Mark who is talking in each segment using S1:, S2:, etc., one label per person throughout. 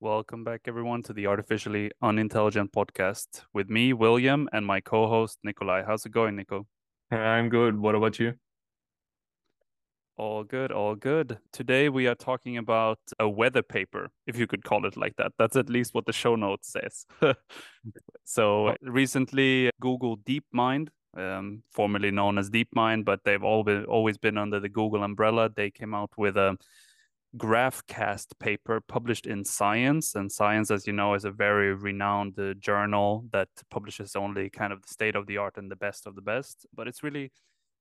S1: Welcome back, everyone, to the Artificially Unintelligent podcast with me, William, and my co host, Nicolay. How's it going, Nico?
S2: I'm good. What about you?
S1: All good, all good. Today we are talking about a weather paper, if you could call it like that. That's at least what the show notes says. so recently, Google DeepMind, um, formerly known as DeepMind, but they've all been, always been under the Google umbrella. They came out with a GraphCast paper published in Science. And Science, as you know, is a very renowned uh, journal that publishes only kind of the state of the art and the best of the best. But it's really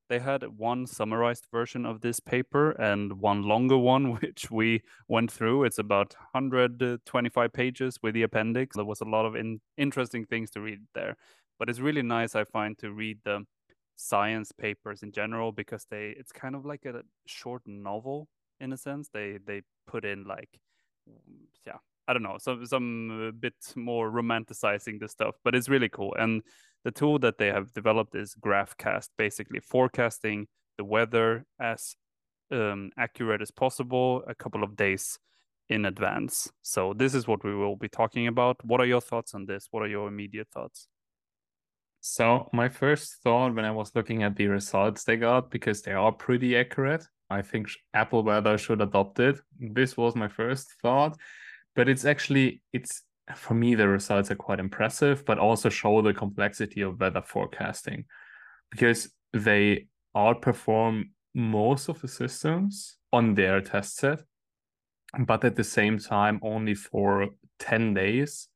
S1: they had one summarized version of this paper and one longer one, which we went through. It's about 125 pages with the appendix. There was a lot of in- interesting things to read there. But it's really nice, I find, to read the science papers in general because they it's kind of like a short novel in a sense. They they put in like yeah, I don't know, some some bit more romanticizing the stuff, but it's really cool. And the tool that they have developed is GraphCast, basically forecasting the weather as um, accurate as possible a couple of days in advance. So this is what we will be talking about. What are your thoughts on this? What are your immediate thoughts?
S2: So my first thought when I was looking at the results they got, because they are pretty accurate, I think Apple Weather should adopt it. This was my first thought, but it's actually it's for me the results are quite impressive, but also show the complexity of weather forecasting because they outperform most of the systems on their test set, but at the same time only for 10 days.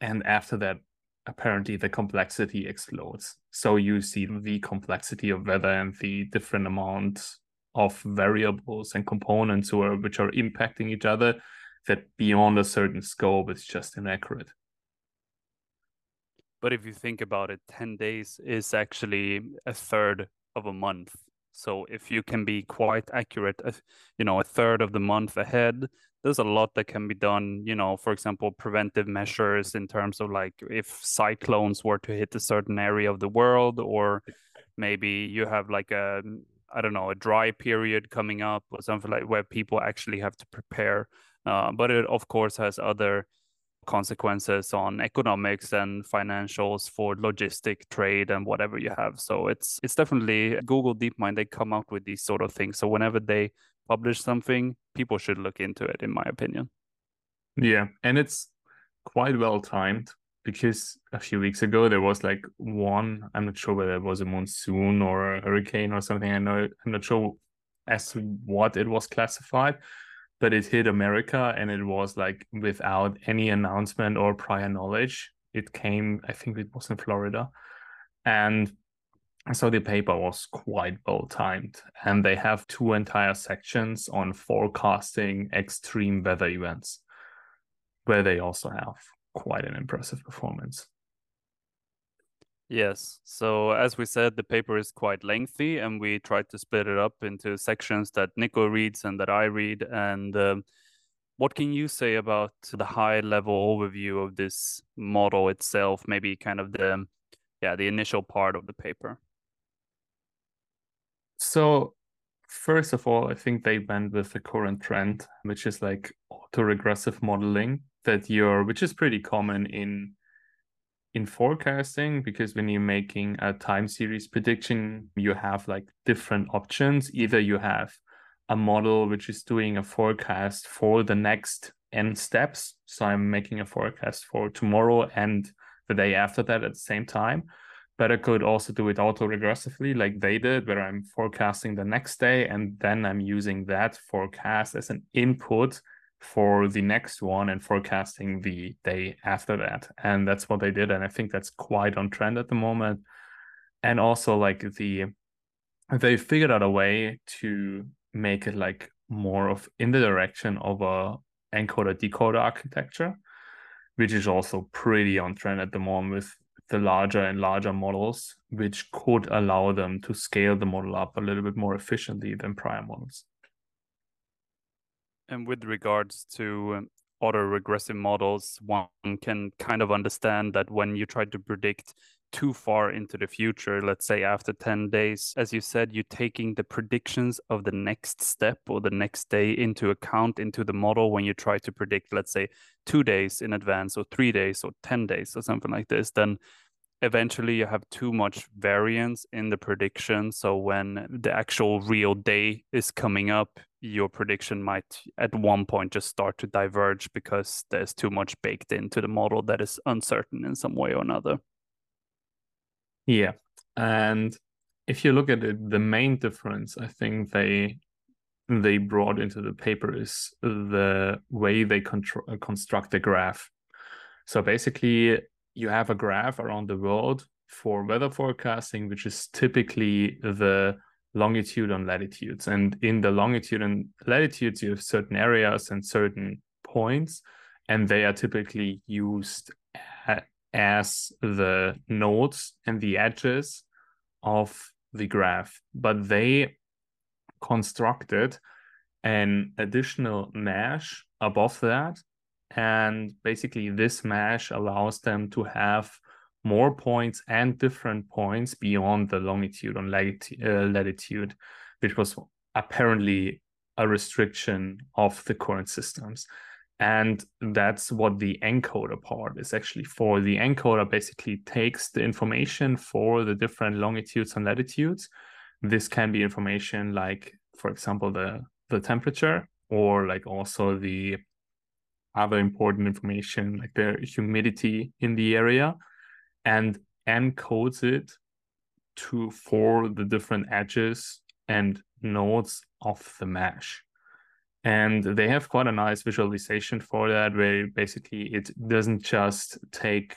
S2: And after that, apparently the complexity explodes. So you see the complexity of weather and the different amounts of variables and components who are, which are impacting each other that beyond a certain scope is just inaccurate.
S1: But if you think about it 10 days is actually a third of a month. So if you can be quite accurate uh, you know a third of the month ahead there's a lot that can be done you know for example preventive measures in terms of like if cyclones were to hit a certain area of the world or maybe you have like a I don't know, a dry period coming up or something like where people actually have to prepare. Uh, but it of course has other consequences on economics and financials for logistic trade and whatever you have. So it's it's definitely Google DeepMind. They come out with these sort of things. So whenever they publish something, people should look into it, in my opinion.
S2: Yeah, and it's quite well timed because a few weeks ago there was like one i'm not sure whether it was a monsoon or a hurricane or something i know i'm not sure as to what it was classified but it hit america and it was like without any announcement or prior knowledge. It came i think it was in florida. And so the paper was quite well timed. And they have two entire sections on forecasting extreme weather events where they also have quite an impressive performance.
S1: Yes. So as we said, the paper is quite lengthy, and we tried to split it up into sections that Nico reads and that I read. And um, what can you say about the high level overview of this model itself? Maybe kind of the yeah the initial part of the paper.
S2: So first of all, I think they went with the current trend, which is like autoregressive modeling that you're which is pretty common in in forecasting because when you're making a time series prediction you have like different options. Either you have a model which is doing a forecast for the next n steps so i'm making a forecast for tomorrow and the day after that at the same time but i could also do it auto regressively like they did where i'm forecasting the next day and then i'm using that forecast as an input for the next one and forecasting the day after that. And that's what they did. And I think that's quite on trend at the moment. And also like the they figured out a way to make it like more of in the direction of a encoder decoder architecture, which is also pretty on trend at the moment with the larger and larger models, which could allow them to scale the model up a little bit more efficiently than prior models.
S1: And with regards to um, autoregressive models, one can kind of understand that when you try to predict too far into the future, let's say after 10 days, as you said, you're taking the predictions of the next step or the next day into account into the model when you try to predict, let's say, two days in advance or three days or 10 days or something like this, then eventually you have too much variance in the prediction. So when the actual real day is coming up, your prediction might at one point just start to diverge because there's too much baked into the model that is uncertain in some way or another.
S2: Yeah. And if you look at it, the main difference I think they they brought into the paper is the way they construct the graph. So basically, you have a graph around the world for weather forecasting, which is typically the longitude and latitudes. And in the longitude and latitudes, you have certain areas and certain points, and they are typically used as the nodes and the edges of the graph. But they constructed an additional mesh above that and basically, this mesh allows them to have more points and different points beyond the longitude and uh, latitude, which was apparently a restriction of the current systems. And that's what the encoder part is actually for. The encoder basically takes the information for the different longitudes and latitudes. This can be information like, for example, the, the temperature or like also the other important information like the humidity in the area and encodes it to for the different edges and nodes of the mesh. And they have quite a nice visualization for that where basically it doesn't just take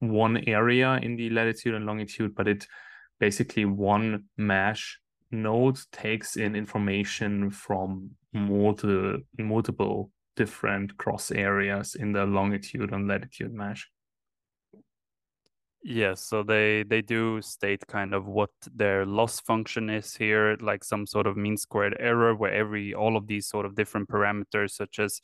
S2: one area in the latitude and longitude but it basically one mesh node takes in information from multiple multiple different cross areas in the longitude and latitude mesh.
S1: Yes, so they they do state kind of what their loss function is here, like some sort of mean squared error, where every all of these sort of different parameters, such as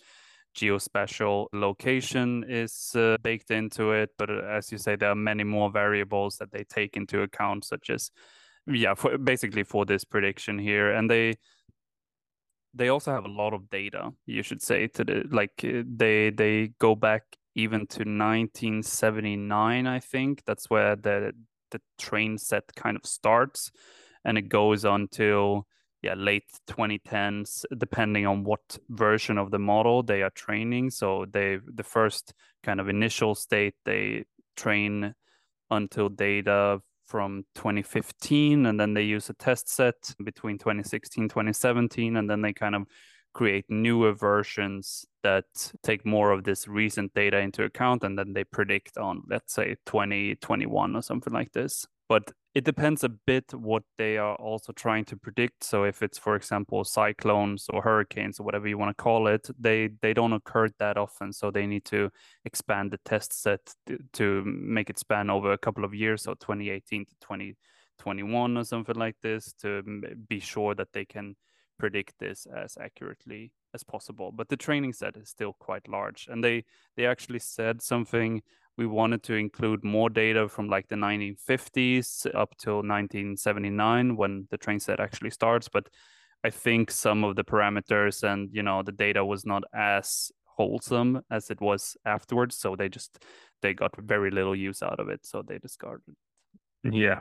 S1: geospatial location, is uh, baked into it. But uh, as you say, there are many more variables that they take into account, such as yeah, for, basically for this prediction here, and they they also have a lot of data you should say to the like uh, they they go back even to 1979 i think. That's where the the train set kind of starts and it goes until yeah late 2010s depending on what version of the model they are training. So they the first kind of initial state they train until data from 2015 and then they use a test set between 2016 2017 and then they kind of create newer versions that take more of this recent data into account and then they predict on let's say 2021 or something like this. But it depends a bit what they are also trying to predict. So if it's for example cyclones or hurricanes or whatever you want to call it they they don't occur that often. So they need to expand the test set to, make it span over a couple of years so 2018 to 2021 or something like this to be sure that they can predict this as accurately as possible. But the training set is still quite large and they they actually said something we wanted to include more data from like the 1950s up till 1979 when the train set actually starts but i think some of the parameters and you know the data was not as wholesome as it was afterwards so they just they got very little use out of it so they discarded
S2: yeah.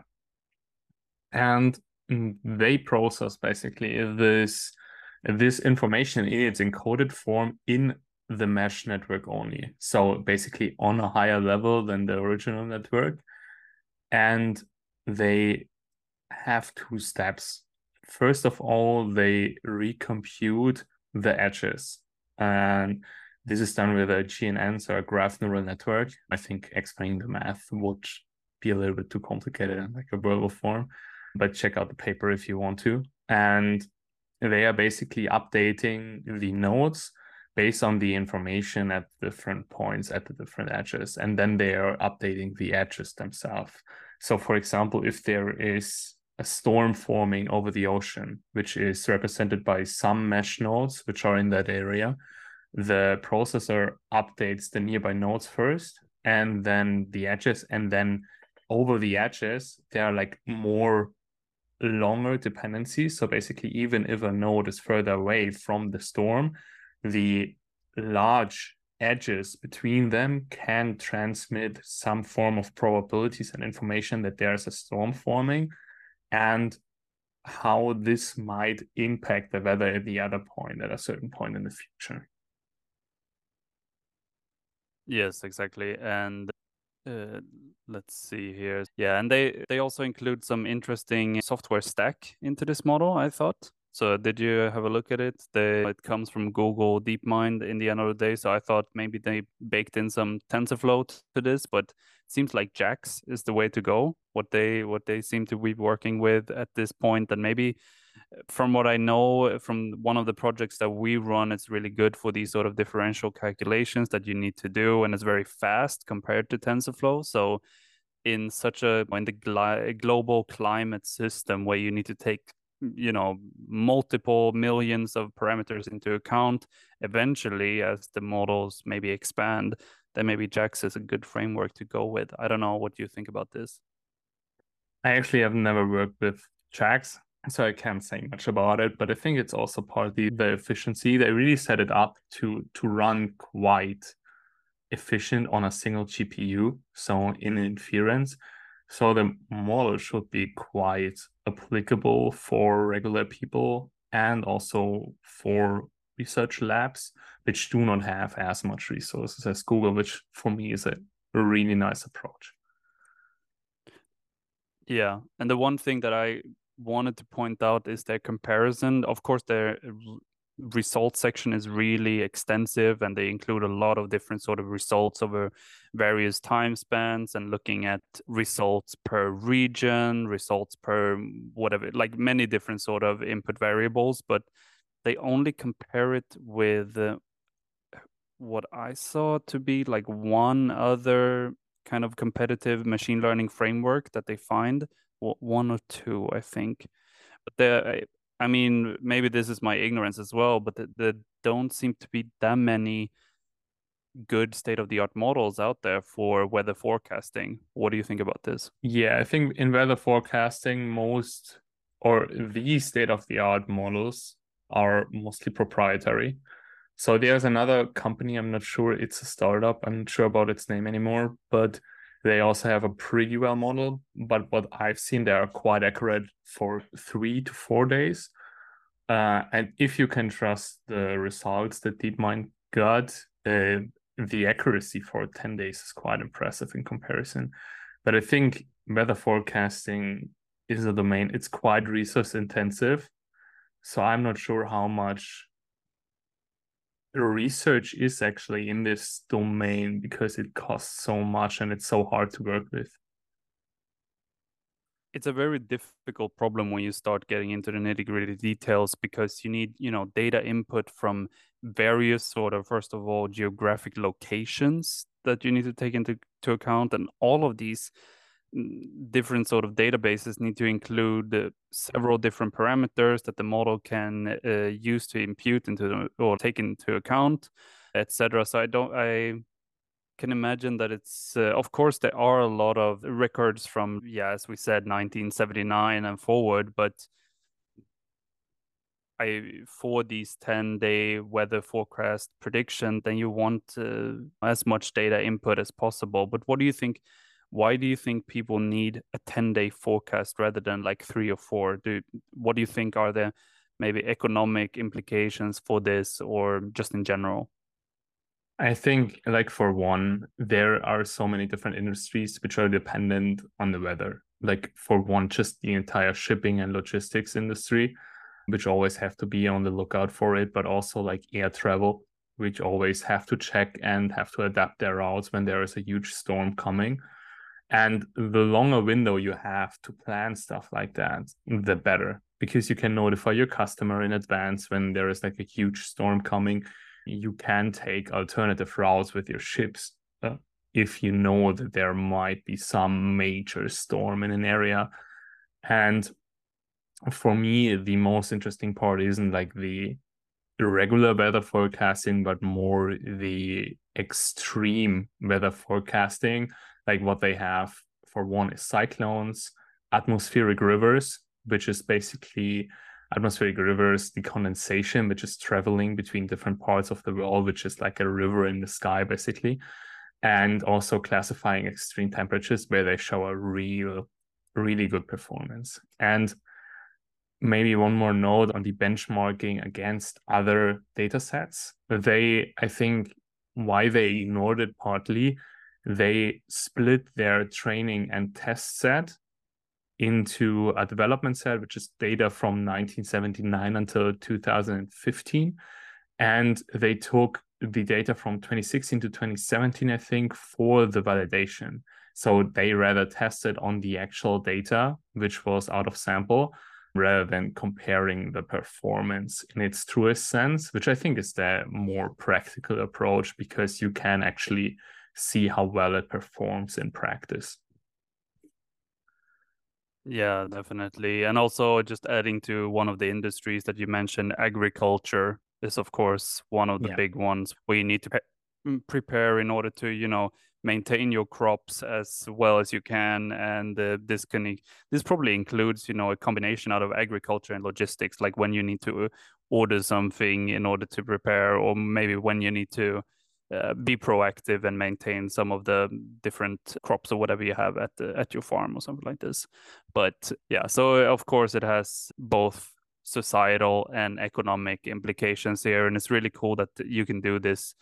S2: And they process basically this this information in its encoded form in the mesh network only. So basically on a higher level than the original network. And they have two steps. First of all, they recompute the edges. And this is done with a GNN, so a graph neural network. I think explaining the math would be a little bit too complicated in like a verbal form, but check out the paper if you want to. And they are basically updating the nodes based on the information at different points at the different edges and then they are updating the edges themselves so for example if there is a storm forming over the ocean which is represented by some mesh nodes which are in that area the processor updates the nearby nodes first and then the edges and then over the edges, there are like more longer dependencies. So basically, even if a node is further away from the storm, the large edges between them can transmit some form of probabilities and information that there's a storm forming and how this might impact the weather at the other point at a certain point in the future.
S1: Yes, exactly. And uh, let's see here. Yeah, and they they also include some interesting software stack into this model. I thought. So did you have a look at it? They, it comes from Google DeepMind in the end of the day. So I thought maybe they baked in some TensorFlow to this, but it seems like JAX is the way to go. What they what they seem to be working with at this point, and maybe from what I know from one of the projects that we run, it's really good for these sort of differential calculations that you need to do, and it's very fast compared to TensorFlow. So, in such a in the gl- global climate system where you need to take you know multiple millions of parameters into account, eventually, as the models maybe expand, then maybe JAX is a good framework to go with. I don't know what you think about this.
S2: I actually have never worked with JAX so I can't say much about it, but I think it's also partly the efficiency. They really set it up to to run quite efficient on a single GPU, so in inference. So the model should be quite applicable for regular people and also for research labs, which do not have as much resources as Google, which for me is a really nice approach.
S1: Yeah. And the one thing that I wanted to point out is their comparison. Of course, their results section is really extensive and they include a lot of different sort of results over various time spans and looking at results per region results per whatever like many different sort of input variables but they only compare it with uh, what i saw to be like one other kind of competitive machine learning framework that they find one or two, I think. But there, I mean, maybe this is my ignorance as well, but there don't seem to be that many good state of the art models out there for weather forecasting. What do you think about this?
S2: Yeah, I think in weather forecasting, most or the state of the art models are mostly proprietary. So there's another company, I'm not sure it's a startup, I'm not sure about its name anymore, but they also have a pretty well model, but what I've seen, they are quite accurate for three to four days. Uh, and if you can trust the results that DeepMind got, uh, the accuracy for 10 days is quite impressive in comparison. But I think weather forecasting is a domain, it's quite resource intensive. So I'm not sure how much research is actually in this domain because it costs so much and it's so hard to work with.
S1: It's a very difficult problem when you start getting into the nitty gritty details because you need you know data input from various sort of first of all geographic locations that you need to take into to account. And all of these different sort of databases need to include uh, several different parameters that the model can uh, use to impute into the, or take into account etc so i don't i can imagine that it's uh, of course there are a lot of records from yeah as we said 1979 and forward but I, for these 10 day weather forecast prediction then you want uh, as much data input as possible. But what do you think why do you think people need a 10 day forecast rather than like three or four? Do what do you think are the maybe economic implications for this or just in general?
S2: I think like for one there are so many different industries which are dependent on the weather. Like for one just the entire shipping and logistics industry which always have to be on the lookout for it but also like air travel which always have to check and have to adapt their routes when there is a huge storm coming and the longer window you have to plan stuff like that, the better, because you can notify your customer in advance when there is like a huge storm coming. You can take alternative routes with your ships uh, if you know that there might be some major storm in an area. And for me, the most interesting part isn't like the regular weather forecasting, but more the extreme weather forecasting like what they have for one is cyclones, atmospheric rivers, which is basically atmospheric rivers, the condensation, which is traveling between different parts of the world, which is like a river in the sky, basically. And also classifying extreme temperatures where they show a real, really good performance. And maybe one more note on the benchmarking against other data sets. They, I think, why they ignored it partly, they split their training and test set into a development set, which is data from 1979 until 2015. And they took the data from 2016 to 2017, I think, for the validation. So they rather tested on the actual data, which was out of sample, rather than comparing the performance in its truest sense, which I think is the more practical approach because you can actually see how well it performs in practice.
S1: Yeah, definitely. And also just adding to one of the industries that you mentioned, agriculture is of course one of the yeah. big ones where you need to mm, prepare in order to, you know, maintain your crops as well as you can and uh, this can this probably includes you know a combination out of agriculture and logistics like when you need to order something in order to prepare or maybe when you need to uh, be proactive and maintain some of the different crops or whatever you have at the, at your farm or something like this. But yeah, so of course it has both societal and economic implications here, and it's really cool that you can do this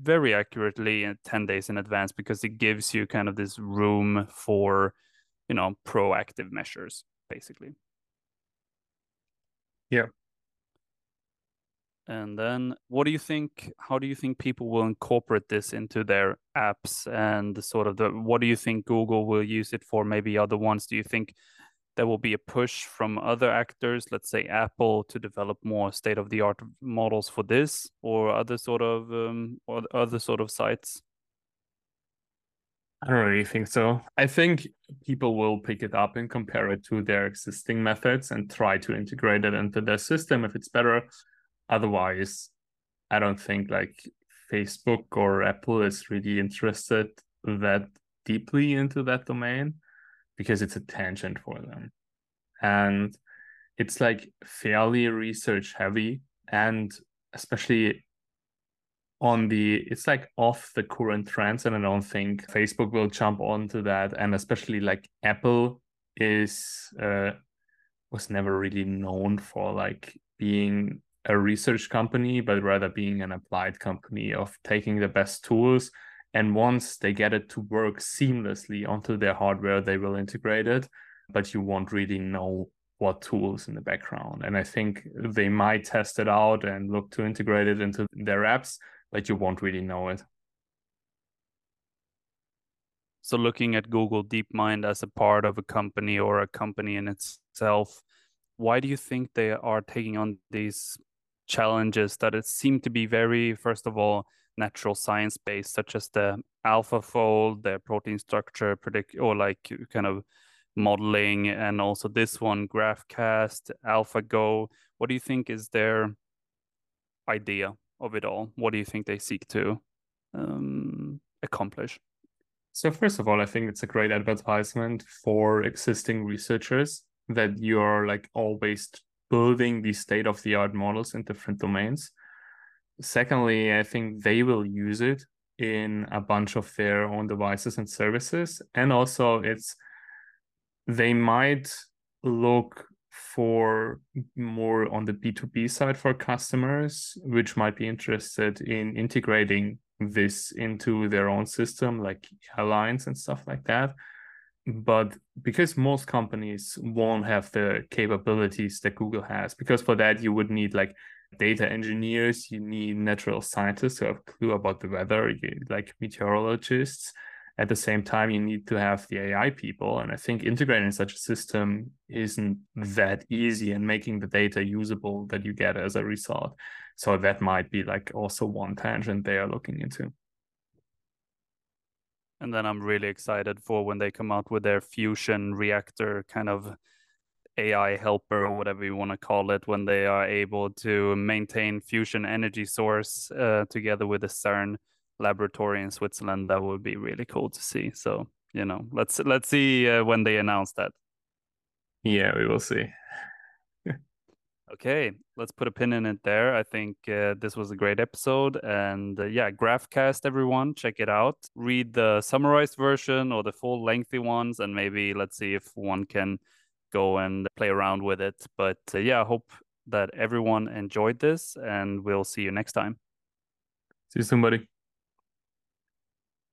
S1: very accurately in 10 days in advance because it gives you kind of this room for you know proactive measures basically
S2: yeah
S1: and then what do you think how do you think people will incorporate this into their apps and sort of the what do you think Google will use it for maybe other ones? Do you think there will be a push from other actors let's say Apple to develop more state of the art models for this or other sort of um, or other sort of sites?
S2: I don't really think so. I think people will pick it up and compare it to their existing methods and try to integrate it into their system if it's better otherwise i don't think like facebook or apple is really interested that deeply into that domain because it's a tangent for them. And it's like fairly research heavy and especially on the it's like off the current trends and i don't think facebook will jump onto that. And especially like apple is uh was never really known for like being a research company, but rather being an applied company of taking the best tools. And once they get it to work seamlessly onto their hardware, they will integrate it, but you won't really know what tools in the background. And I think they might test it out and look to integrate it into their apps, but you won't really know it.
S1: So, looking at Google DeepMind as a part of a company or a company in itself, why do you think they are taking on these challenges that it seemed to be very, first of all, natural science based, such as the AlphaFold, the protein structure predict, or like kind of modeling, and also this one, GraphCast, AlphaGo. What do you think is their idea of it all? What do you think they seek to um, accomplish?
S2: So, first of all, I think it's a great advertisement for existing researchers that you're like always building these state of the art models in different domains. Secondly, I think they will use it in a bunch of their own devices and services. And also, it's they might look for more on the B2B side for customers, which might be interested in integrating this into their own system, like airlines and stuff like that but because most companies won't have the capabilities that Google has, because for that you would need like data engineers, you need natural scientists who have a clue about the weather, like meteorologists. At the same time, you need to have the AI people. And I think integrating such a system isn't that easy and making the data usable that you get as a result. So that might be like also one tangent they are looking into.
S1: And then I'm really excited for when they come out with their fusion reactor kind of AI helper or whatever you want to call it, when they are able to maintain fusion energy source uh, together with the CERN laboratory in Switzerland. That would be really cool to see. So you know, let's let's see uh, when they announce that.
S2: Yeah, we will see.
S1: Okay, let's put a pin in it there. I think uh, this was a great episode. And uh, yeah, Graphcast, everyone, check it out. Read the summarized version or the full lengthy ones, and maybe let's see if one can go and play around with it. But uh, yeah, I hope that everyone enjoyed this, and we'll see you next time.
S2: See you soon, buddy.